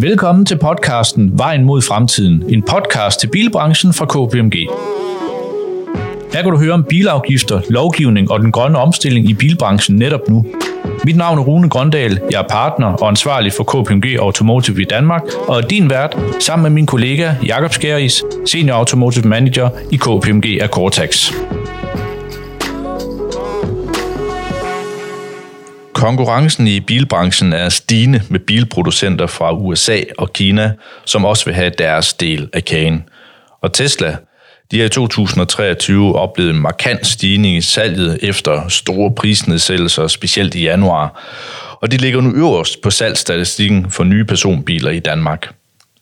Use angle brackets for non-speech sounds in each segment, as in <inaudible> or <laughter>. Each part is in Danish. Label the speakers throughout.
Speaker 1: Velkommen til podcasten Vejen mod fremtiden, en podcast til bilbranchen fra KPMG. Her kan du høre om bilafgifter, lovgivning og den grønne omstilling i bilbranchen netop nu. Mit navn er Rune Grøndal, jeg er partner og ansvarlig for KPMG Automotive i Danmark, og er din vært sammen med min kollega Jakob Skæris, Senior Automotive Manager i KPMG Akortax. Konkurrencen i bilbranchen er stigende med bilproducenter fra USA og Kina, som også vil have deres del af kagen. Og Tesla, de har i 2023 oplevet en markant stigning i salget efter store prisnedsættelser, specielt i januar. Og de ligger nu øverst på salgsstatistikken for nye personbiler i Danmark.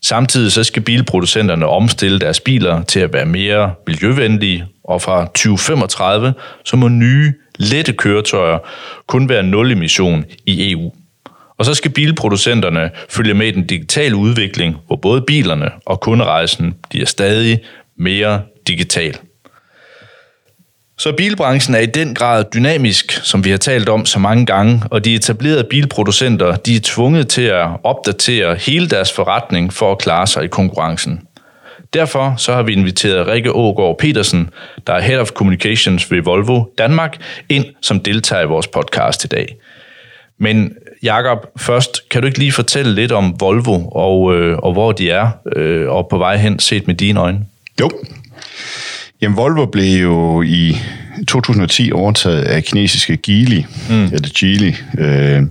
Speaker 1: Samtidig så skal bilproducenterne omstille deres biler til at være mere miljøvenlige, og fra 2035 så må nye lette køretøjer kun være nul emission i EU. Og så skal bilproducenterne følge med i den digitale udvikling, hvor både bilerne og kunderejsen bliver stadig mere digital. Så bilbranchen er i den grad dynamisk, som vi har talt om så mange gange, og de etablerede bilproducenter de er tvunget til at opdatere hele deres forretning for at klare sig i konkurrencen. Derfor så har vi inviteret Rikke Ågaard Petersen, der er Head of Communications ved Volvo Danmark, ind som deltager i vores podcast i dag. Men Jakob, først kan du ikke lige fortælle lidt om Volvo og, øh, og hvor de er øh, og på vej hen set med dine øjne?
Speaker 2: Jo. Jamen, Volvo blev jo i 2010 overtaget af kinesiske Geely, mm. eller Geely, øh,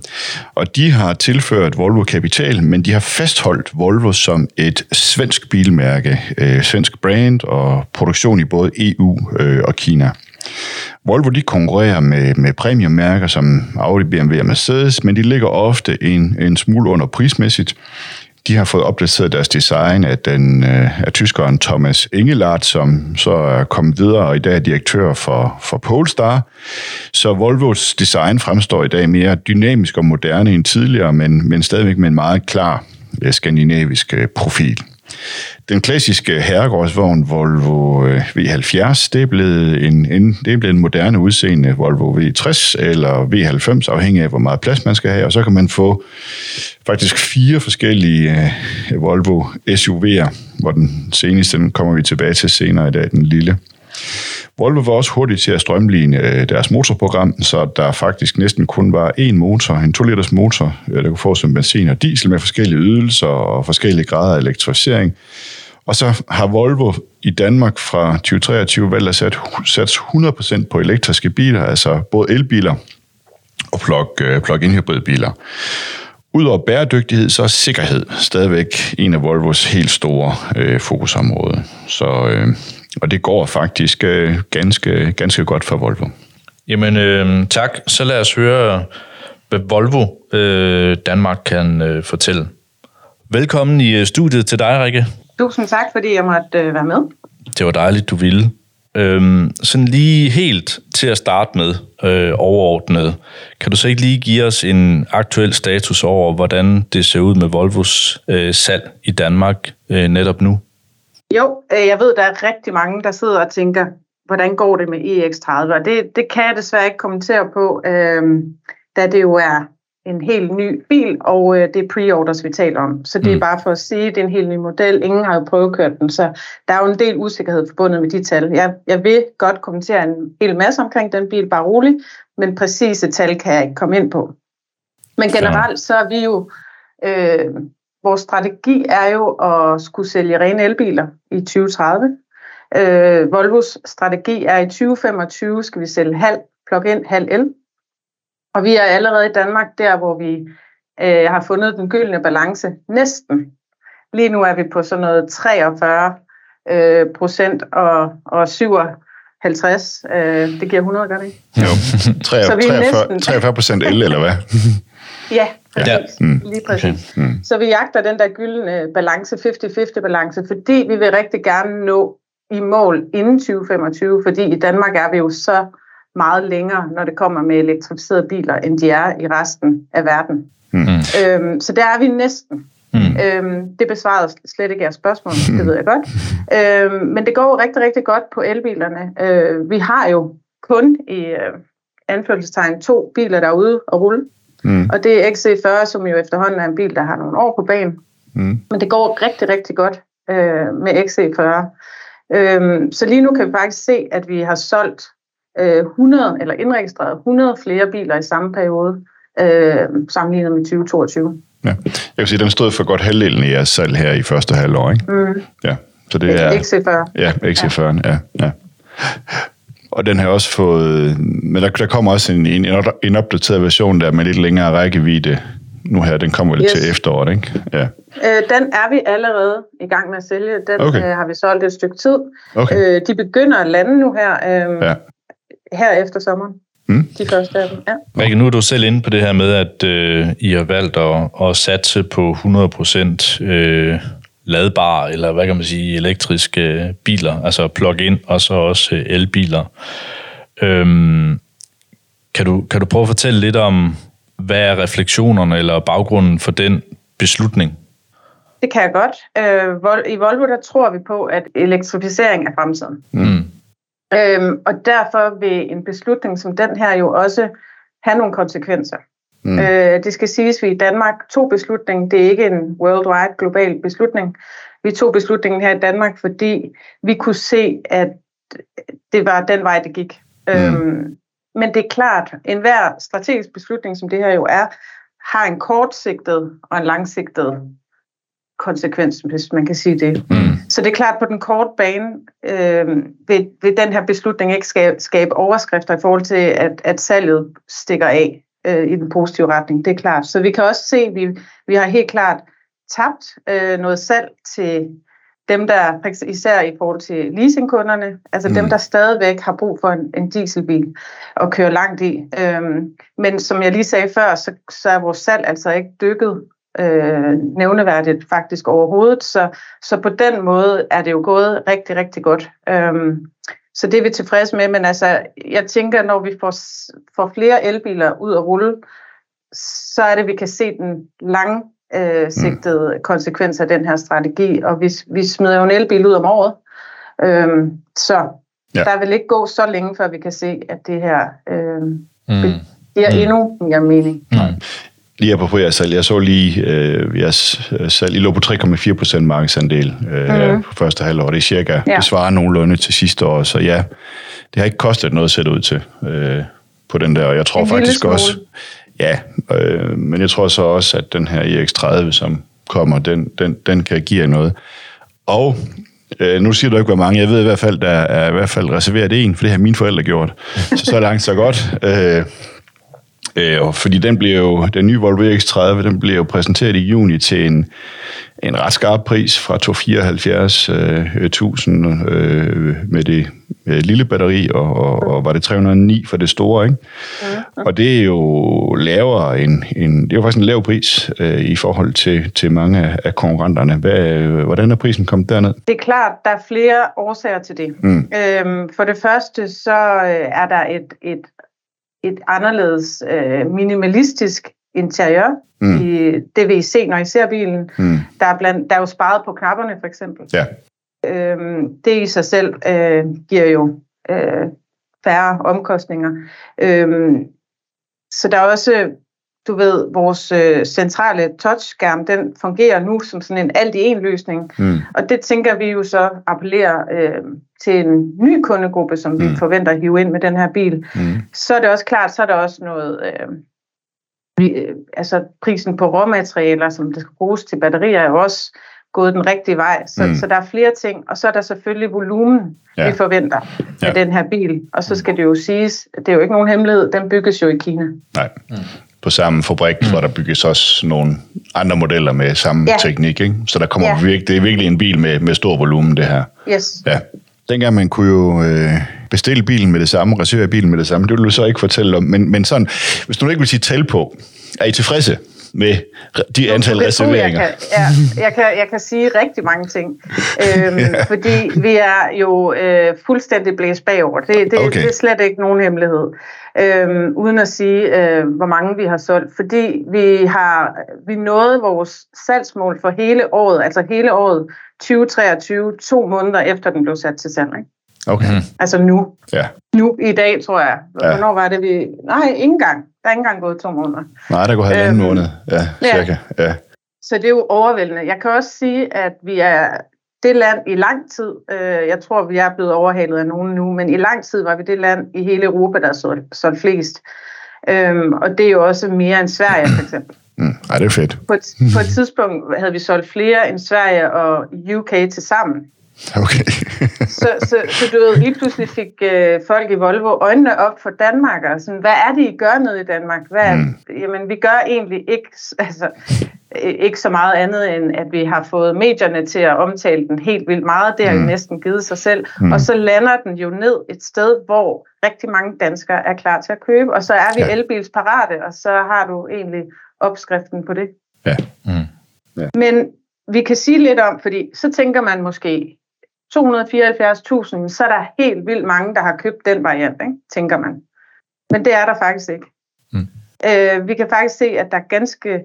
Speaker 2: og de har tilført Volvo kapital, men de har fastholdt Volvo som et svensk bilmærke, øh, svensk brand og produktion i både EU øh, og Kina. Volvo de konkurrerer med, med premiummærker som Audi, BMW og Mercedes, men de ligger ofte en, en smule under prismæssigt. De har fået opdateret deres design af, den, øh, af tyskeren Thomas Engelart, som så er kommet videre og i dag er direktør for, for Polestar. Så Volvos design fremstår i dag mere dynamisk og moderne end tidligere, men, men stadigvæk med en meget klar øh, skandinavisk øh, profil. Den klassiske herregårdsvogn Volvo øh, V70, det er blevet en, en, det er blevet en moderne udseende Volvo V60 eller V90, afhængig af, hvor meget plads man skal have, og så kan man få faktisk fire forskellige øh, Volvo SUV'er, hvor den seneste, den kommer vi tilbage til senere i dag, den lille. Volvo var også hurtigt til at strømligne øh, deres motorprogram, så der faktisk næsten kun var én motor, en 2-liters motor, øh, der kunne få som benzin og diesel med forskellige ydelser og forskellige grader af elektrificering. Og så har Volvo i Danmark fra 2023 valgt at sætte, 100% på elektriske biler, altså både elbiler og øh, plug-in hybridbiler. Udover bæredygtighed, så er sikkerhed stadigvæk en af Volvos helt store øh, fokusområder. Så øh, og det går faktisk øh, ganske, ganske godt for Volvo.
Speaker 1: Jamen øh, tak. Så lad os høre, hvad Volvo øh, Danmark kan øh, fortælle. Velkommen i øh, studiet til dig, Rikke.
Speaker 3: Tusind tak, fordi jeg måtte øh, være med.
Speaker 1: Det var dejligt, du ville. Øhm, sådan lige helt til at starte med, øh, overordnet, kan du så ikke lige give os en aktuel status over, hvordan det ser ud med Volvos øh, salg i Danmark øh, netop nu?
Speaker 3: Jo, øh, jeg ved, der er rigtig mange, der sidder og tænker, hvordan går det med EX30? Og det, det kan jeg desværre ikke kommentere på, øh, da det jo er en helt ny bil, og øh, det er pre-orders, vi taler om. Så det er mm. bare for at sige, at det er en helt ny model. Ingen har jo prøvekørt den, så der er jo en del usikkerhed forbundet med de tal. Jeg, jeg vil godt kommentere en hel masse omkring den bil, bare rolig, men præcise tal kan jeg ikke komme ind på. Men generelt så er vi jo øh, Vores strategi er jo at skulle sælge rene elbiler i 2030. Øh, Volvos strategi er, at i 2025 skal vi sælge halv plug-in, halv el. Og vi er allerede i Danmark der, hvor vi øh, har fundet den gyldne balance næsten. Lige nu er vi på sådan noget 43 øh, procent og, og 57 øh, det giver 100, gør det ikke?
Speaker 2: Jo, 43, så vi er næsten... 43 procent el, eller hvad? <laughs>
Speaker 3: ja, Præcis, ja. mm. lige præcis. Okay. Mm. Så vi jagter den der gyldne balance, 50-50 balance, fordi vi vil rigtig gerne nå i mål inden 2025, fordi i Danmark er vi jo så meget længere, når det kommer med elektrificerede biler, end de er i resten af verden. Mm. Øhm, så der er vi næsten. Mm. Øhm, det besvarede slet ikke jeres spørgsmål, mm. det ved jeg godt. Øhm, men det går jo rigtig, rigtig godt på elbilerne. Øh, vi har jo kun i øh, anførselstegn to biler derude at rulle. Mm. Og det er XC40, som jo efterhånden er en bil, der har nogle år på banen. Mm. Men det går rigtig, rigtig godt øh, med XC40. Øhm, så lige nu kan vi faktisk se, at vi har solgt øh, 100, eller indregistreret 100 flere biler i samme periode, øh, sammenlignet med 2022.
Speaker 2: Ja. Jeg kan sige, at den stod for godt halvdelen i jeres salg her i første halvår, ikke?
Speaker 3: Mm.
Speaker 2: Ja, så det er...
Speaker 3: XC40.
Speaker 2: Ja, XC40, ja. ja, ja. Og den har også fået... Men der, der kommer også en, en, en opdateret version der med lidt længere rækkevidde. Nu her, den kommer vel yes. til efteråret, ikke? Ja.
Speaker 3: Øh, den er vi allerede i gang med at sælge. Den
Speaker 2: Okay.
Speaker 3: øh, har vi solgt et stykke tid.
Speaker 2: Okay.
Speaker 3: Øh, de begynder at lande nu her, øh,
Speaker 2: Ja.
Speaker 3: her efter sommeren.
Speaker 2: Mm.
Speaker 3: De første af dem, ja.
Speaker 1: Rikke, nu er du selv inde på det her med, at øh, I har valgt at, at satse på 100% øh, ladbare, eller hvad kan man sige, elektriske øh, biler, altså plug-in, og så også øh, elbiler. Øhm, kan, du, kan du prøve at fortælle lidt om, hvad er refleksionerne eller baggrunden for den beslutning?
Speaker 3: Det kan jeg godt. Øh, I Volvo der tror vi på, at elektrificering er fremtiden.
Speaker 1: Mm.
Speaker 3: Øhm, og derfor vil en beslutning som den her jo også have nogle konsekvenser.
Speaker 2: Mm.
Speaker 3: Øh, det skal siges, at vi i Danmark tog beslutningen. Det er ikke en worldwide global beslutning. Vi tog beslutningen her i Danmark, fordi vi kunne se, at det var den vej, det gik. Mm. Øhm, men det er klart, enhver strategisk beslutning, som det her jo er, har en kortsigtet og en langsigtet konsekvens, hvis man kan sige det.
Speaker 1: Mm.
Speaker 3: Så det er klart, at på den korte bane øh, vil, vil den her beslutning ikke skabe, skabe overskrifter i forhold til, at, at salget stikker af øh, i den positive retning. Det er klart. Så vi kan også se, at vi, vi har helt klart tabt øh, noget salg til dem, der især i forhold til leasingkunderne, altså mm. dem, der stadigvæk har brug for en, en dieselbil og kører langt i. Øhm, men som jeg lige sagde før, så, så er vores salg altså ikke dykket øh, nævneværdigt faktisk overhovedet. Så, så på den måde er det jo gået rigtig, rigtig godt. Øhm, så det er vi tilfredse med, men altså, jeg tænker, når vi får, får flere elbiler ud at rulle, så er det, at vi kan se den lange øh, sigtede mm. konsekvens af den her strategi. Og vi, vi smider jo en elbil ud om året, øhm, så
Speaker 2: Ja.
Speaker 3: ja. der vil ikke gå så længe, før vi kan se, at det her øh,
Speaker 1: Mm.
Speaker 3: giver mm. endnu mere mening.
Speaker 1: Mm.
Speaker 2: Lige apropos jeres salg, jeg så lige øh, jeres øh, salg, I lå på 3,4 procent markedsandel øh,
Speaker 3: Mhm.
Speaker 2: på første halvår. Det er cirka,
Speaker 3: Ja.
Speaker 2: det svarer nogenlunde til sidste år, så ja, det har ikke kostet noget at sætte ud til øh, på den der, og jeg tror
Speaker 3: En
Speaker 2: faktisk også, ja, øh, men jeg tror så også, at den her EX30, som kommer, den, den, den kan give jer noget. Og øh, nu siger du ikke, hvor mange, jeg ved i hvert fald, der er i hvert fald reserveret en, for det har mine forældre gjort. Så så langt, så godt. Øh, Øh, fordi den bliver jo, den nye Volvo X30, den bliver jo præsenteret i juni til en, en ret skarp pris fra 274.000 øh, med det øh, lille batteri, og, og, og var det 309 for det store, ikke? Og det er jo lavere end, end det er jo faktisk en lav pris øh, i forhold til, til mange af- af konkurrenterne. Hvad, øh, hvordan er prisen kommet derned?
Speaker 3: Det er klart, der er flere årsager til det.
Speaker 2: Mm.
Speaker 3: Øhm, for det første, så øh, er der et, et, et anderledes øh, minimalistisk interiør
Speaker 2: Mm.
Speaker 3: i det, vil I se, når I ser bilen.
Speaker 2: Mm.
Speaker 3: Der er, blandt, der er jo sparet på knapperne, for eksempel.
Speaker 2: Ja.
Speaker 3: Øhm, det i sig selv øh, giver jo øh, færre omkostninger. Øhm, så der er også, du ved, vores øh, centrale touchskærm, den fungerer nu som sådan en alt-i-en løsning.
Speaker 2: Mm.
Speaker 3: Og det tænker vi jo så appellerer øh, til en ny kundegruppe, som vi
Speaker 2: Mm.
Speaker 3: forventer at hive ind med den her bil.
Speaker 2: Mm.
Speaker 3: Så er det også klart, så er der også noget, øh, øh, altså prisen på råmaterialer, som det skal bruges til batterier, er jo også gået den rigtige vej. Så,
Speaker 2: Mm.
Speaker 3: mm. så der er flere ting, og så er der selvfølgelig volumen,
Speaker 2: Ja.
Speaker 3: vi forventer
Speaker 2: Ja.
Speaker 3: af den her bil. Og så skal det jo siges, det er jo ikke nogen hemmelighed, den bygges jo i Kina.
Speaker 2: Nej. På samme fabrik, mm. hvor der bygges også nogle andre modeller med samme
Speaker 3: Ja.
Speaker 2: teknik. Ikke? Så der kommer
Speaker 3: Ja.
Speaker 2: virkelig, det er virkelig en bil med, med stor volumen, det her.
Speaker 3: Yes.
Speaker 2: Ja. Dengang man kunne jo øh, bestille bilen med det samme, reservere bilen med det samme, det vil du så ikke fortælle om. Men, men sådan, hvis du ikke vil sige tal på, er I tilfredse med de antal
Speaker 3: Jeg tror,
Speaker 2: reserveringer?
Speaker 3: Jeg kan, ja, jeg, kan, jeg kan sige rigtig mange ting, øhm, <laughs>
Speaker 2: Ja.
Speaker 3: fordi vi er jo øh, fuldstændig blæst bagover. Det, det,
Speaker 2: Okay.
Speaker 3: okay. det er slet ikke nogen hemmelighed, øhm, uden at sige, øh, hvor mange vi har solgt. Fordi vi har vi nåede vores salgsmål for hele året, altså hele året 2023, to måneder efter den blev sat til salg. Ikke?
Speaker 2: Okay.
Speaker 3: Altså nu.
Speaker 2: ja.
Speaker 3: Nu i dag, tror jeg.
Speaker 2: Ja.
Speaker 3: Hvornår var det, vi... Nej, ikke engang. Der er ikke engang gået to måneder.
Speaker 2: Nej, der går halvanden
Speaker 3: Øhm,
Speaker 2: måned. Ja,
Speaker 3: ja.
Speaker 2: cirka. Ja.
Speaker 3: Så det er jo overvældende. Jeg kan også sige, at vi er det land i lang tid, øh, jeg tror, vi er blevet overhalet af nogen nu, men i lang tid var vi det land i hele Europa, der så, så flest. Øhm, og det er jo også mere end Sverige, for eksempel. <clears throat>
Speaker 2: Mm, ej, det er fedt.
Speaker 3: På et, på et tidspunkt havde vi solgt flere end Sverige og UK til sammen.
Speaker 2: Okay. <laughs>
Speaker 3: så, så, så du ved, lige pludselig fik øh, folk i Volvo øjnene op for Danmark, og sådan, hvad er det, I gør nede i Danmark? Hvad, mm. Jamen, vi gør egentlig ikke, altså, ikke så meget andet, end at vi har fået medierne til at omtale den helt vildt meget. Det har mm. næsten givet sig selv. Mm. Og så lander den jo ned et sted, hvor rigtig mange danskere er klar til at købe, og så er vi ja. elbilsparate, og så har du egentlig opskriften på det.
Speaker 2: Ja. Mm.
Speaker 3: ja. Men vi kan sige lidt om, fordi så tænker man måske, 274.000, så er der helt vildt mange, der har købt den variant, ikke? tænker man. Men det er der faktisk ikke. Mm. Øh, vi kan faktisk se, at der er ganske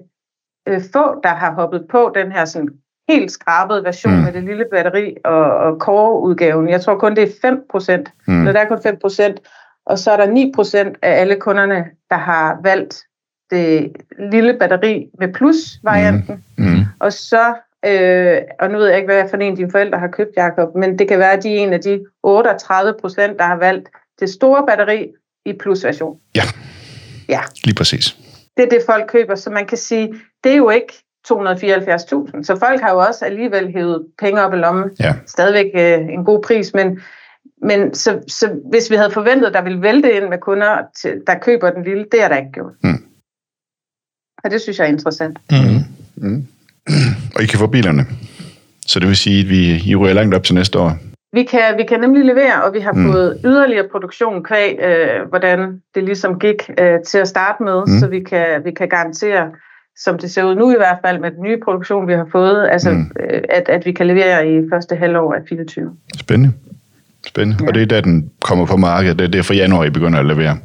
Speaker 3: øh, få, der har hoppet på den her sådan helt skrabede version mm. med det lille batteri og, og core-udgaven. Jeg tror kun, det er 5 procent. Mm. der er kun 5 procent. Og så er der 9 procent af alle kunderne, der har valgt det lille batteri med plus-varianten. Mm. Mm. Og så Øh, og nu ved jeg ikke, hvad for en af dine forældre har købt, Jacob, men det kan være, at de er en af de 38 procent, der har valgt det store batteri i plusversion.
Speaker 2: Ja.
Speaker 3: ja,
Speaker 2: lige præcis.
Speaker 3: Det er det, folk køber, så man kan sige, det er jo ikke 274.000. Så folk har jo også alligevel hævet penge op i lommen.
Speaker 2: Ja.
Speaker 3: Stadigvæk øh, en god pris, men, men så, så hvis vi havde forventet, at der ville vælte ind med kunder, til, der køber den lille, det er der ikke gjort. Mm. Og det synes jeg er interessant. Mm.
Speaker 2: Mm. <clears throat> Og I kan få bilerne. Så det vil sige, at vi, I ryger langt op til næste år.
Speaker 3: Vi kan, vi kan nemlig levere, og vi har mm. fået yderligere produktion kvæg, øh, hvordan det ligesom gik øh, til at starte med, mm. så vi kan, vi kan garantere, som det ser ud nu i hvert fald med den nye produktion, vi har fået, altså, mm. øh, at, at vi kan levere i første halvår af 24.
Speaker 2: Spændende. Spændende. Ja. Og det er da den kommer på markedet, det er for januar, I begynder at levere?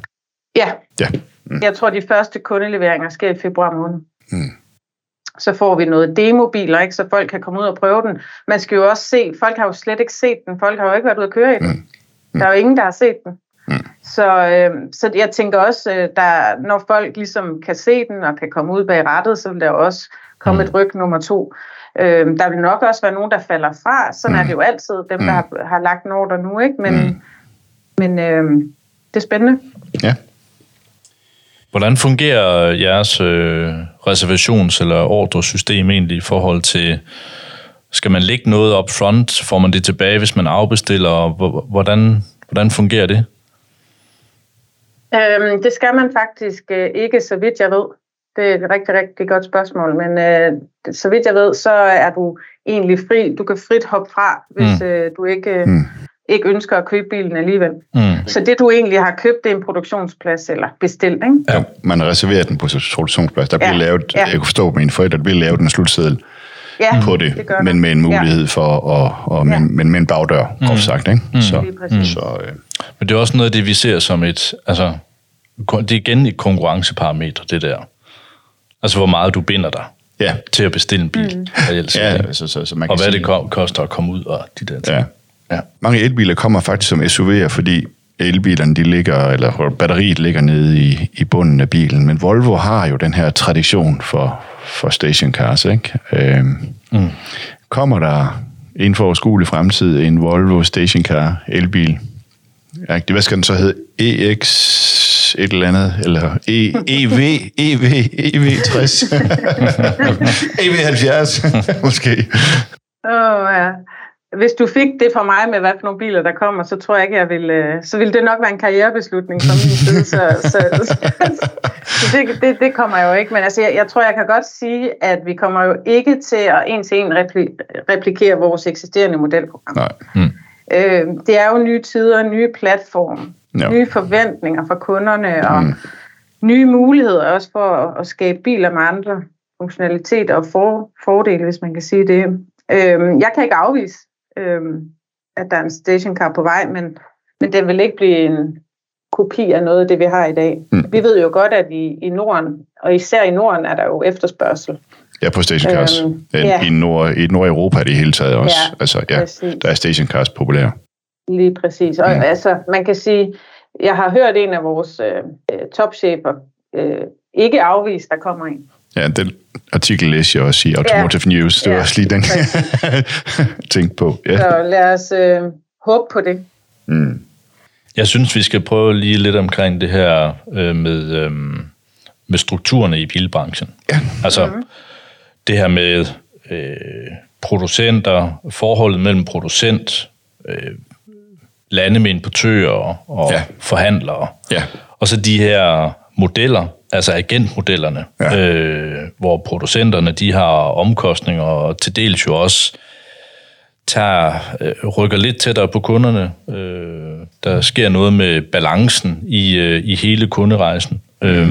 Speaker 3: Ja.
Speaker 2: ja.
Speaker 3: Mm. Jeg tror, de første kundeleveringer sker i februar måned. Mm så får vi noget demobiler, ikke? så folk kan komme ud og prøve den. Man skal jo også se, folk har jo slet ikke set den, folk har jo ikke været ude at køre i den. Mm. Mm. Der er jo ingen, der har set den. Mm. Så, øh, så jeg tænker også, øh, der, når folk ligesom kan se den og kan komme ud bag rettet, så vil der også komme mm. et ryg nummer to. Øh, der vil nok også være nogen, der falder fra. Sådan mm. er det jo altid, dem der mm. har, har lagt en ordre nu. ikke, Men, mm. men øh, det er spændende.
Speaker 2: Ja.
Speaker 1: Hvordan fungerer jeres øh, reservations- eller ordresystem egentlig i forhold til, skal man lægge noget op front, får man det tilbage, hvis man afbestiller, hvordan, hvordan fungerer det?
Speaker 3: Øhm, det skal man faktisk øh, ikke, så vidt jeg ved. Det er et rigtig, rigtig godt spørgsmål, men øh, så vidt jeg ved, så er du egentlig fri. Du kan frit hoppe fra, hvis mm. øh, du ikke... Øh, mm ikke ønsker at købe bilen alligevel. Mm. Så det, du egentlig har købt, det er en produktionsplads eller bestilt, ikke?
Speaker 2: Ja, man har reserveret den på produktionsplads. Der bliver ja. lavet, ja. jeg kunne forstå på mine forældre, der bliver lavet en slutseddel ja, på det, det men med en mulighed ja. for at, og, ja. men, men med en bagdør, mm. groft sagt, ikke? Mm. Så, mm. så, øh.
Speaker 1: Men det er også noget af det, vi ser som et, altså, det er igen et konkurrenceparameter, det der. Altså, hvor meget du binder dig
Speaker 2: ja.
Speaker 1: til at bestille en bil. Mm.
Speaker 2: Ja, så, så, så man kan
Speaker 1: og hvad
Speaker 2: sige,
Speaker 1: det koster at komme ud og de der ting.
Speaker 2: Ja. Ja. Mange elbiler kommer faktisk som SUV'er, fordi elbilerne, de ligger, eller batteriet ligger nede i, i bunden af bilen. Men Volvo har jo den her tradition for, for stationcars, ikke? Øhm, mm. Kommer der inden for overskuelig fremtid en Volvo stationcar elbil? Hvad skal den så hedde? EX et eller andet, eller e, EV, EV, EV60, EV70 måske.
Speaker 3: Åh, oh, ja hvis du fik det fra mig med, hvad for nogle biler der kommer, så tror jeg ikke, jeg vil, øh, så ville det nok være en karrierebeslutning fra min side. Så, så, så, så det, det, det kommer jo ikke. Men altså, jeg, jeg tror, jeg kan godt sige, at vi kommer jo ikke til at en til en repli, replikere vores eksisterende modelprogram.
Speaker 2: Nej. Hmm.
Speaker 3: Øh, det er jo nye tider, nye platforme, ja. nye forventninger fra kunderne og mm. nye muligheder også for at, at skabe biler med andre funktionaliteter og for, fordele, hvis man kan sige det. Øh, jeg kan ikke afvise, øh, at der er en stationcar på vej, men, men den vil ikke blive en kopi af noget af det, vi har i dag. Mm. Vi ved jo godt, at i, i Norden, og især i Norden, er der jo efterspørgsel.
Speaker 2: Ja, på stationcars. Øhm, ja. I, Nord, I Nordeuropa er det hele taget også. Ja, altså, ja, der er stationcars populære.
Speaker 3: Lige præcis. Og mm. altså, man kan sige, jeg har hørt en af vores øh, topchefer øh, ikke afvise, der kommer en.
Speaker 2: Ja, den artikel læste jeg også i Automotive ja. News. Det var ja, også lige den, jeg <laughs> tænkte på. Ja.
Speaker 3: Så lad os øh, håbe på det.
Speaker 1: Mm. Jeg synes, vi skal prøve lige lidt omkring det her øh, med, øh, med strukturerne i bilbranchen. Ja. Altså, mm-hmm. det her med øh, producenter, forholdet mellem producent, øh, lande med importører og ja. forhandlere. Ja. Og så de her modeller, altså agentmodellerne, ja. øh, hvor producenterne de har omkostninger og til dels jo også tager, øh, rykker lidt tættere på kunderne. Øh, der sker noget med balancen i, øh, i hele kunderejsen. Mm. Øh,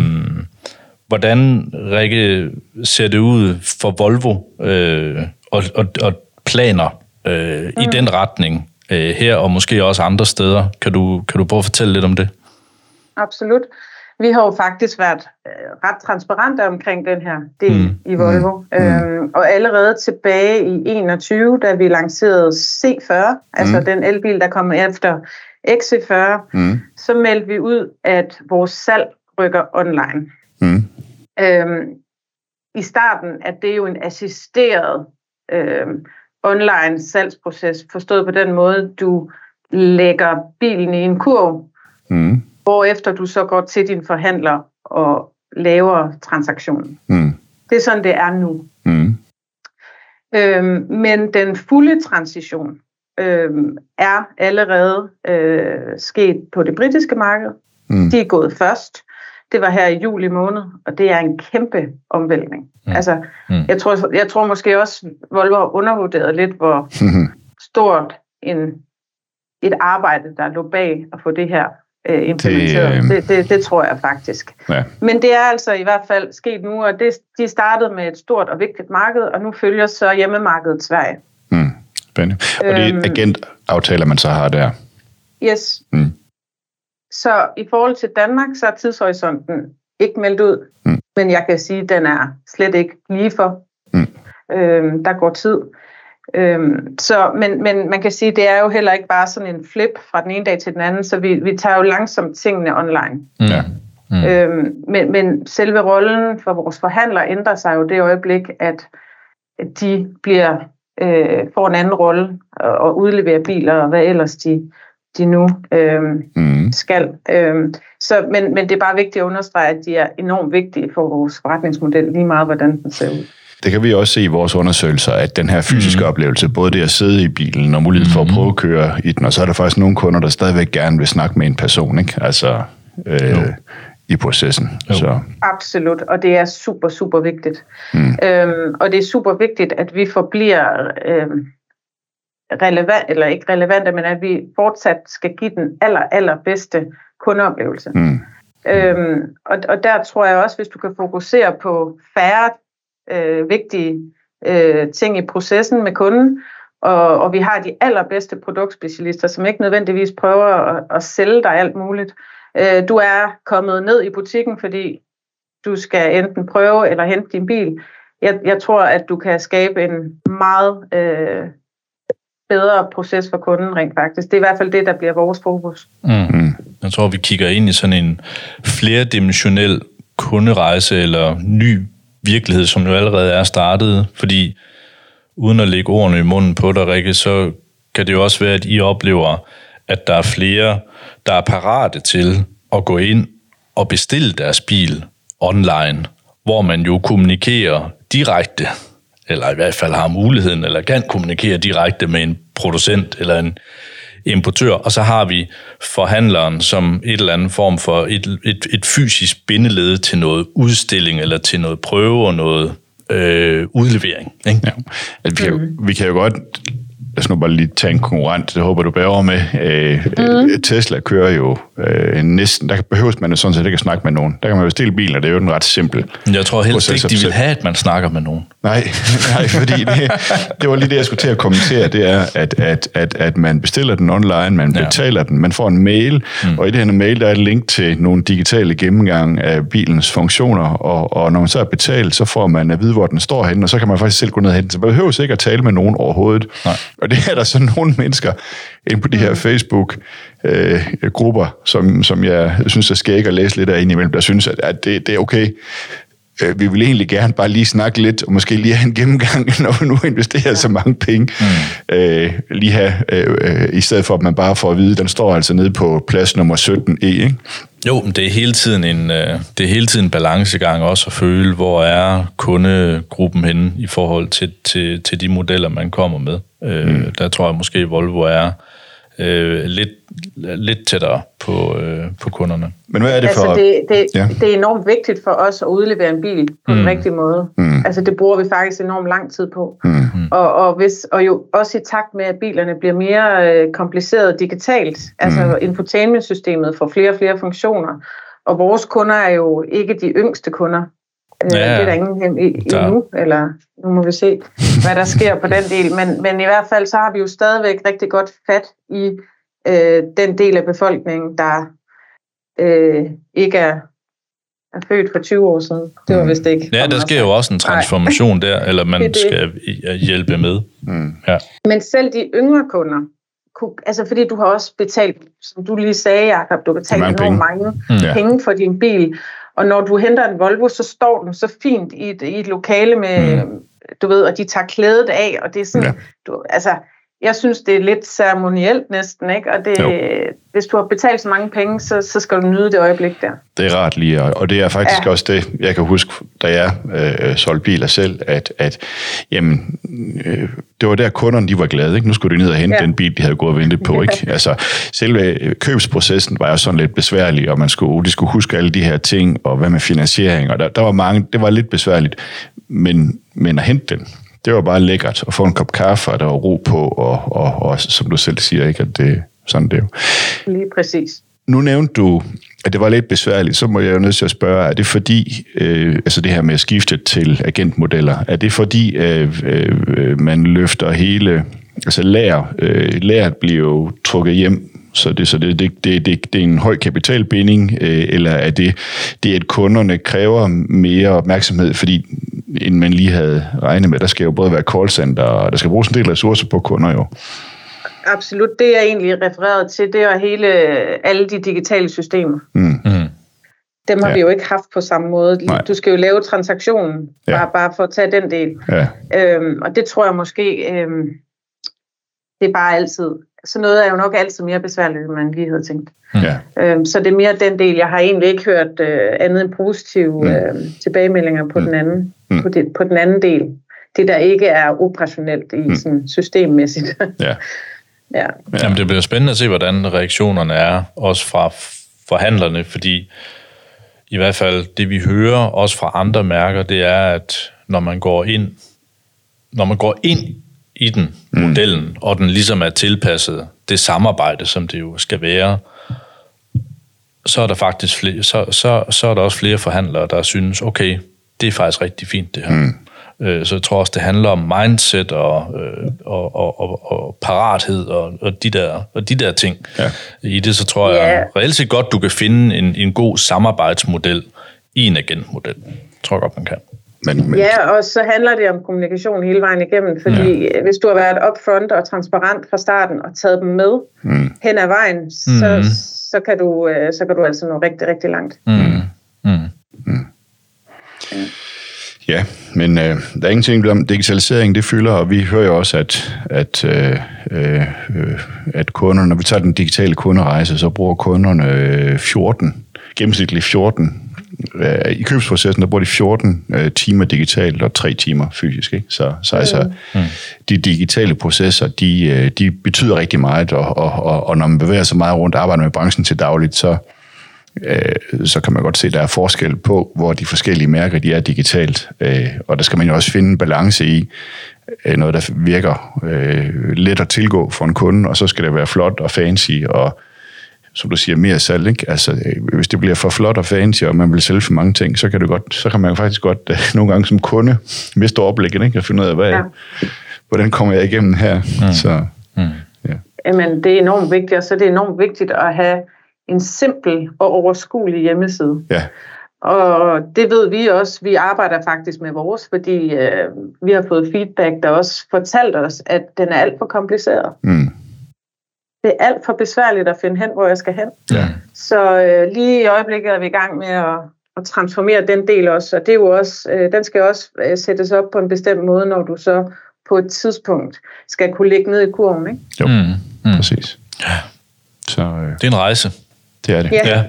Speaker 1: hvordan, Rikke, ser det ud for Volvo øh, og, og, og planer øh, mm. i den retning øh, her og måske også andre steder? Kan du, kan du prøve at fortælle lidt om det?
Speaker 3: Absolut. Vi har jo faktisk været øh, ret transparente omkring den her del mm. i Volvo. Mm. Øhm, og allerede tilbage i 21, da vi lancerede C40, mm. altså den elbil, der kom efter XC40, mm. så meldte vi ud, at vores salg rykker online. Mm. Øhm, I starten er det jo en assisteret øhm, online salgsproces, forstået på den måde, du lægger bilen i en kurv, mm hvorefter du så går til din forhandler og laver transaktionen. Mm. Det er sådan, det er nu. Mm. Øhm, men den fulde transition øhm, er allerede øh, sket på det britiske marked. Mm. De er gået først. Det var her i juli måned, og det er en kæmpe omvæltning. Mm. Altså, mm. jeg, tror, jeg tror måske også, Volvo har undervurderet lidt, hvor <laughs> stort en, et arbejde, der lå bag at få det her øh, implementeret. Det, øh... det, det, det tror jeg faktisk. Ja. Men det er altså i hvert fald sket nu, og det, de startede med et stort og vigtigt marked, og nu følger så hjemmemarkedet Sverige.
Speaker 2: Mm, spændende. Og det er øhm, agentaftaler, man så har der?
Speaker 3: Yes. Mm. Så i forhold til Danmark, så er tidshorisonten ikke meldt ud, mm. men jeg kan sige, at den er slet ikke lige for. Mm. Øhm, der går tid. Øhm, så, men, men man kan sige, det er jo heller ikke bare sådan en flip fra den ene dag til den anden, så vi, vi tager jo langsomt tingene online. Mm. Ja. Mm. Øhm, men, men selve rollen for vores forhandlere ændrer sig jo det øjeblik, at de bliver øh, får en anden rolle og, og udleverer biler og hvad ellers de, de nu øh, mm. skal. Øh, så, men, men det er bare vigtigt at understrege, at de er enormt vigtige for vores forretningsmodel, lige meget hvordan den ser ud.
Speaker 2: Det kan vi også se i vores undersøgelser, at den her fysiske mm. oplevelse, både det at sidde i bilen og mulighed for at prøve at køre i den, og så er der faktisk nogle kunder, der stadigvæk gerne vil snakke med en person, ikke? Altså, øh, i processen. Så.
Speaker 3: Absolut, og det er super, super vigtigt. Mm. Øhm, og det er super vigtigt, at vi forbliver øhm, relevant, eller ikke relevante, men at vi fortsat skal give den aller, aller bedste kundeoplevelse. Mm. Øhm, og, og der tror jeg også, hvis du kan fokusere på færre øh, vigtige øh, ting i processen med kunden, og, og vi har de allerbedste produktspecialister, som ikke nødvendigvis prøver at, at sælge dig alt muligt. Øh, du er kommet ned i butikken, fordi du skal enten prøve eller hente din bil. Jeg, jeg tror, at du kan skabe en meget øh, bedre proces for kunden rent faktisk. Det er i hvert fald det, der bliver vores fokus.
Speaker 1: Mm. Jeg tror, vi kigger ind i sådan en flerdimensionel kunderejse eller ny virkelighed, som jo allerede er startet, fordi uden at lægge ordene i munden på dig, Rikke, så kan det jo også være, at I oplever, at der er flere, der er parate til at gå ind og bestille deres bil online, hvor man jo kommunikerer direkte, eller i hvert fald har muligheden, eller kan kommunikere direkte med en producent eller en importør, og så har vi forhandleren som et eller andet form for et, et, et fysisk bindeled til noget udstilling, eller til noget prøve og noget øh, udlevering. Ikke? Ja.
Speaker 2: Altså, vi, kan, vi kan jo godt lad os nu bare lige tage en konkurrent, det håber du bærer over med. Øh, mm. Tesla kører jo øh, næsten, der behøves man jo sådan set ikke at snakke med nogen. Der kan man jo stille bilen, og det er jo den ret simpel.
Speaker 1: Jeg tror helst ikke, de vil have, at man snakker med nogen.
Speaker 2: Nej, <laughs> nej fordi det, det var lige det, jeg skulle til at kommentere, det er, at, at, at, at man bestiller den online, man betaler ja. den, man får en mail, mm. og i det her mail, der er et link til nogle digitale gennemgang af bilens funktioner, og, og når man så er betalt, så får man at vide, hvor den står henne, og så kan man faktisk selv gå ned og hente den. Så man behøver ikke at tale med nogen overhovedet. Nej. Og det er der så nogle mennesker ind på de her mm. Facebook-grupper, øh, som, som jeg synes er skæg at læse lidt af indimellem, der synes, at, at det, det er okay. Øh, vi vil egentlig gerne bare lige snakke lidt, og måske lige have en gennemgang, <laughs> når vi nu investerer så mange penge. Mm. Øh, lige have, øh, øh, i stedet for at man bare får at vide, at den står altså nede på plads nummer 17E, ikke?
Speaker 1: Jo, men det er hele tiden en, øh, det er hele tiden en balancegang også at føle, hvor er kundegruppen henne i forhold til, til, til de modeller, man kommer med. Øh, mm. Der tror jeg måske, Volvo er øh, lidt, lidt tættere på, øh, på kunderne.
Speaker 2: Men hvad er det for...
Speaker 3: Altså, det, det, ja. det er enormt vigtigt for os at udlevere en bil på mm. den rigtige måde. Mm. Altså, det bruger vi faktisk enormt lang tid på. Mm. Og, og, hvis, og jo også i takt med, at bilerne bliver mere øh, kompliceret digitalt, altså mm. infotainmentsystemet får flere og flere funktioner, og vores kunder er jo ikke de yngste kunder. Ja, det er der ingen i, i nu, eller nu må vi se, hvad der sker på den del. Men, men i hvert fald, så har vi jo stadigvæk rigtig godt fat i øh, den del af befolkningen, der øh, ikke er, er født for 20 år siden. Det var mm. vist ikke.
Speaker 1: Ja, der sker jo også en transformation Nej. der, eller man <laughs> det det. skal hjælpe med. Mm.
Speaker 3: Ja. Men selv de yngre kunder, kunne, altså fordi du har også betalt, som du lige sagde, Jacob, du har betalt enormt penge. mange mm. penge for din bil, og når du henter en Volvo, så står den så fint i et, i et lokale med, mm. du ved, og de tager klædet af, og det er sådan, ja. du, altså, jeg synes, det er lidt ceremonielt næsten, ikke? Og det, hvis du har betalt så mange penge, så, så skal du nyde det øjeblik der.
Speaker 2: Det er rart lige, og det er faktisk ja. også det, jeg kan huske, da jeg øh, solgte biler selv, at, at jamen, øh, det var der kunderne, de var glade, ikke? Nu skulle de ned og hente ja. den bil, de havde gået og ventet på, <laughs> ikke? Altså, selve købsprocessen var jo sådan lidt besværlig, og man skulle, de skulle huske alle de her ting, og hvad med finansiering, og der, der var mange, det var lidt besværligt, men, men at hente den, det var bare lækkert at få en kop kaffe, og der var ro på, og, og, og som du selv siger, ikke, at det sådan det jo.
Speaker 3: Lige præcis.
Speaker 2: Nu nævnte du, at det var lidt besværligt, så må jeg jo nødt til at spørge, er det fordi, øh, altså det her med at skifte til agentmodeller, er det fordi, øh, øh, man løfter hele, altså lærer, øh, læret bliver jo trukket hjem så det, så det, det, det, det, det er en høj kapitalbinding, øh, eller er det, det, at kunderne kræver mere opmærksomhed, fordi end man lige havde regnet med. Der skal jo både være callcenter, og der skal bruges en del ressourcer på kunder jo.
Speaker 3: Absolut. Det jeg egentlig refereret til, det er hele, alle de digitale systemer. Mm. Mm. Dem har ja. vi jo ikke haft på samme måde. Nej. Du skal jo lave transaktionen, ja. bare, bare for at tage den del. Ja. Øhm, og det tror jeg måske, øhm, det er bare altid så noget er jo nok altid mere besværligt, end man lige havde tænkt. Ja. Øhm, så det er mere den del. Jeg har egentlig ikke hørt øh, andet end positive mm. øh, tilbagemeldinger på, mm. den anden, mm. på, det, på den anden del. Det, der ikke er operationelt i mm. sådan systemmæssigt. <laughs>
Speaker 1: ja. ja. Jamen, det bliver spændende at se, hvordan reaktionerne er, også fra forhandlerne, fordi i hvert fald det, vi hører også fra andre mærker, det er, at når man går ind, når man går ind i den, mm. modellen, og den ligesom er tilpasset det samarbejde, som det jo skal være, så er der faktisk flere, så, så, så er der også flere forhandlere, der synes, okay, det er faktisk rigtig fint det her. Mm. Øh, så jeg tror også, det handler om mindset og, øh, og, og, og, og parathed og, og, de der, og de der ting. Ja. I det, så tror yeah. jeg reelt set godt, du kan finde en, en god samarbejdsmodel i en agentmodel. Jeg tror godt, man kan.
Speaker 3: Men, men... Ja, og så handler det om kommunikation hele vejen igennem, fordi ja. hvis du har været upfront og transparent fra starten og taget dem med mm. hen ad vejen, mm. så, så, kan du, øh, så kan du altså nå rigtig, rigtig langt. Mm. Mm.
Speaker 2: Mm. Ja, men øh, der er ingenting om digitalisering, det fylder, og vi hører jo også, at, at, øh, øh, at kunderne, når vi tager den digitale kunderejse, så bruger kunderne 14, gennemsnitligt 14 Øh, i købsprocessen, der bruger de 14 øh, timer digitalt og 3 timer fysisk. Ikke? Så, så altså, mm. de digitale processer, de, øh, de betyder rigtig meget, og, og, og, og når man bevæger sig meget rundt og arbejder med branchen til dagligt, så, øh, så kan man godt se, at der er forskel på, hvor de forskellige mærker de er digitalt. Øh, og der skal man jo også finde en balance i, øh, noget, der virker øh, let at tilgå for en kunde, og så skal det være flot og fancy og som du siger, mere salg. Ikke? Altså, øh, hvis det bliver for flot og fancy, og man vil sælge for mange ting, så kan, det godt, så kan man faktisk godt uh, <laughs> nogle gange som kunde miste overblikket, ikke? og finde ud af, hvad, ja. hvordan kommer jeg igennem her. Mm. Så,
Speaker 3: mm. Ja. Jamen, det er enormt vigtigt, og så er det enormt vigtigt at have en simpel og overskuelig hjemmeside. Ja. Og det ved vi også. Vi arbejder faktisk med vores, fordi øh, vi har fået feedback, der også fortalt os, at den er alt for kompliceret. Mm det er alt for besværligt at finde hen, hvor jeg skal hen. Ja. Så øh, lige i øjeblikket er vi i gang med at at transformere den del også. Og det er jo også, øh, den skal også øh, sættes op på en bestemt måde, når du så på et tidspunkt skal kunne ligge ned i kurven. Ikke?
Speaker 2: Jo,
Speaker 1: Mm, mm.
Speaker 2: præcis. Så øh,
Speaker 1: Det er en rejse.
Speaker 2: Det er det.
Speaker 3: Ja.
Speaker 1: Ja.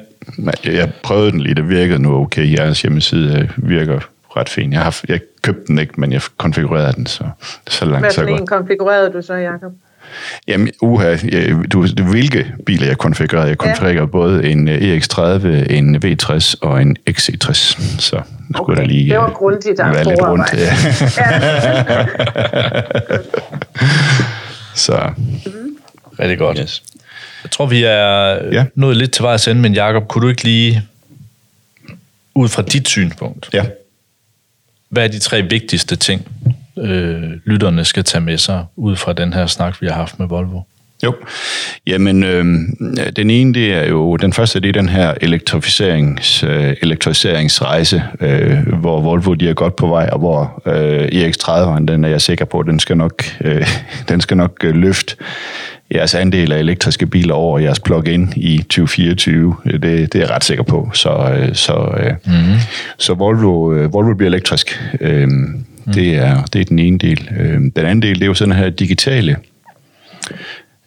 Speaker 2: Jeg, prøvede den lige, det virkede nu okay. Jeres hjemmeside øh, virker ret fint. Jeg, har, jeg købte den ikke, men jeg konfigurerede den, så, så langt
Speaker 3: Hvad
Speaker 2: så
Speaker 3: for
Speaker 2: godt.
Speaker 3: en konfigurerede du så, Jacob?
Speaker 2: Jamen, uha, jeg, du, du, hvilke biler jeg konfigurerede? Jeg konfigurerede ja. både en øh, EX30, en V60 og en XC60. Så nu skulle der lige
Speaker 3: det var
Speaker 2: øh,
Speaker 3: grundigt
Speaker 2: være lidt rundt. Ja. <laughs> <laughs> så
Speaker 1: Rigtig godt.
Speaker 2: yes.
Speaker 1: Jeg tror, vi er
Speaker 2: Ja.
Speaker 1: nået lidt til vejs ende, men Jacob, kunne du ikke lige, ud fra dit synspunkt,
Speaker 2: ja.
Speaker 1: hvad er de tre vigtigste ting, øh, lytterne skal tage med sig, ud fra den her snak, vi har haft med Volvo?
Speaker 2: Jo, jamen øh, den ene det er jo, den første det er den her elektrificerings, øh, elektrificeringsrejse, øh, hvor Volvo de er godt på vej, og hvor øh, EX30'eren, den er jeg sikker på, den skal nok, øh, <laughs> den skal nok øh, løfte jeres andel af elektriske biler over jeres plug-in i 2024. Det, det er jeg ret sikker på. Så, øh, så, øh, mm-hmm. så Volvo, øh, Volvo bliver elektrisk. Øh, det, er, det er den ene del. Øh, den anden del det er jo sådan her digitale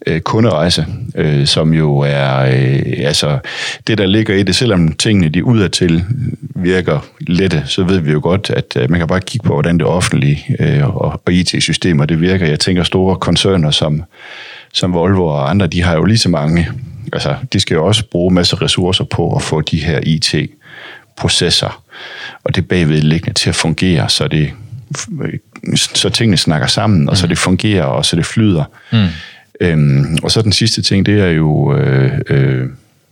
Speaker 2: øh, kunderejse, øh, som jo er øh, altså det, der ligger i det, selvom tingene de udadtil virker lette, så ved vi jo godt, at øh, man kan bare kigge på, hvordan det offentlige øh, og, og IT-systemer det virker. Jeg tænker store koncerner som, som Volvo og andre, de har jo lige så mange, altså de skal jo også bruge masser af ressourcer på at få de her IT-processer og det bagvedliggende til at fungere, så det så tingene snakker sammen, og så det fungerer, og så det flyder. Mm. Øhm, og så den sidste ting, det er jo, øh, øh,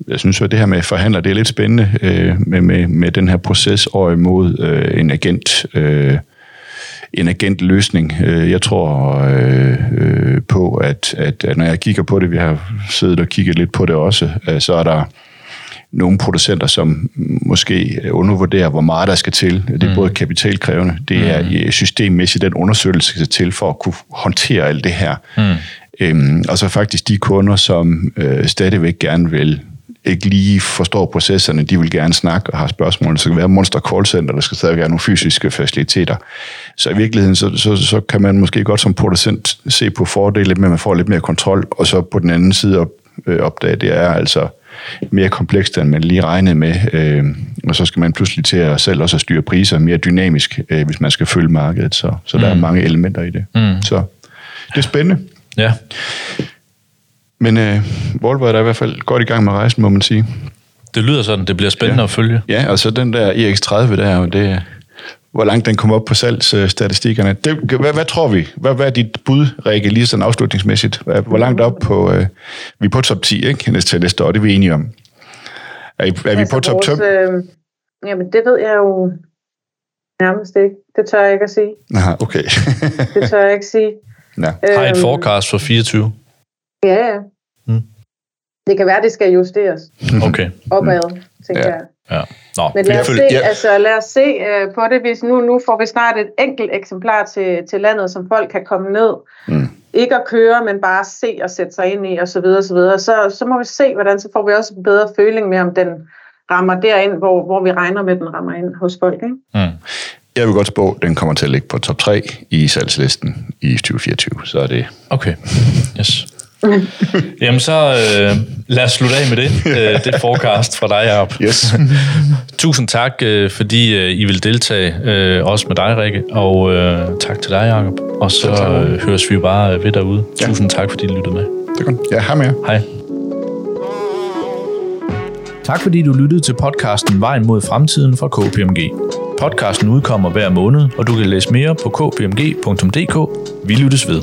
Speaker 2: jeg synes at det her med forhandler, det er lidt spændende øh, med, med, med den her proces over imod øh, en agent, øh, en agentløsning. Øh, Jeg tror øh, øh, på, at, at, at når jeg kigger på det, vi har siddet og kigget lidt på det også, øh, så er der nogle producenter, som måske undervurderer, hvor meget der skal til. Det er mm. både kapitalkrævende, det er mm. systemmæssigt den undersøgelse, der skal til for at kunne håndtere alt det her. Mm. Øhm, og så faktisk de kunder, som øh, stadigvæk gerne vil ikke lige forstår processerne, de vil gerne snakke og har spørgsmål. Det skal være monster call center, der skal stadig være nogle fysiske faciliteter. Så i virkeligheden, så, så, så kan man måske godt som producent se på fordele med, at man får lidt mere kontrol, og så på den anden side op, øh, opdage, at det er altså mere komplekst, end man lige regnede med. Øh, og så skal man pludselig til at selv også styre priser mere dynamisk, øh, hvis man skal følge markedet. Så, så der mm. er mange elementer i det. Mm. Så det er spændende.
Speaker 1: Ja.
Speaker 2: Men øh, Volvo er der i hvert fald godt i gang med rejsen, må man sige.
Speaker 1: Det lyder sådan, det bliver spændende
Speaker 2: Ja.
Speaker 1: at følge.
Speaker 2: Ja, og så den der EX30 der, og det, hvor langt den kommer op på salgsstatistikkerne. Det, hvad, hvad tror vi? Hvad, hvad er dit bud, Rikke, lige sådan afslutningsmæssigt? Hvad- Hvor langt op på... Øh, vi er på top 10, ikke? Næste, næste år, det er vi enige om. Er, I, er vi på top 5?
Speaker 3: Øh, jamen, det ved jeg jo nærmest ikke. Det tør jeg ikke at sige.
Speaker 2: Aha, okay.
Speaker 3: Det tør jeg ikke sige.
Speaker 2: Ja.
Speaker 1: Har I et
Speaker 3: Øhm,
Speaker 1: forecast for 24?
Speaker 3: Ja, ja.
Speaker 1: Mm.
Speaker 3: Det kan være, det skal justeres
Speaker 1: Okay.
Speaker 3: opad, tænker
Speaker 2: Ja.
Speaker 3: jeg.
Speaker 1: Ja. Nå,
Speaker 3: Men lad os se,
Speaker 2: ja.
Speaker 3: altså, lad os se uh, på det, hvis nu, nu får vi snart et enkelt eksemplar til, til landet, som folk kan komme ned.
Speaker 2: Mm.
Speaker 3: Ikke at køre, men bare se og sætte sig ind i, og så videre, så videre. Så, så må vi se, hvordan, så får vi også en bedre føling med, om den rammer derind, hvor, hvor vi regner med, at den rammer ind hos folk. Ikke?
Speaker 1: Mm.
Speaker 2: Jeg vil godt spå, at den kommer til at ligge på top 3 i salgslisten i 2024. Så er det...
Speaker 1: Okay, yes. <laughs> Jamen så øh, lad os slutte af med det. Øh, det er forecast fra dig, Jacob.
Speaker 2: Yes. <laughs>
Speaker 1: Tusind tak, øh, fordi øh, I vil deltage, øh, også med dig, Rikke, og øh, tak til dig, Jacob. Og så øh, høres vi jo bare øh, ved derude.
Speaker 2: Ja.
Speaker 1: Tusind tak, fordi I lyttede med.
Speaker 2: det er godt. Ja, ham med.
Speaker 1: Hej. Tak fordi du lyttede til podcasten Vejen mod fremtiden fra KPMG. Podcasten udkommer hver måned, og du kan læse mere på kpmg.dk. Vi lyttes ved.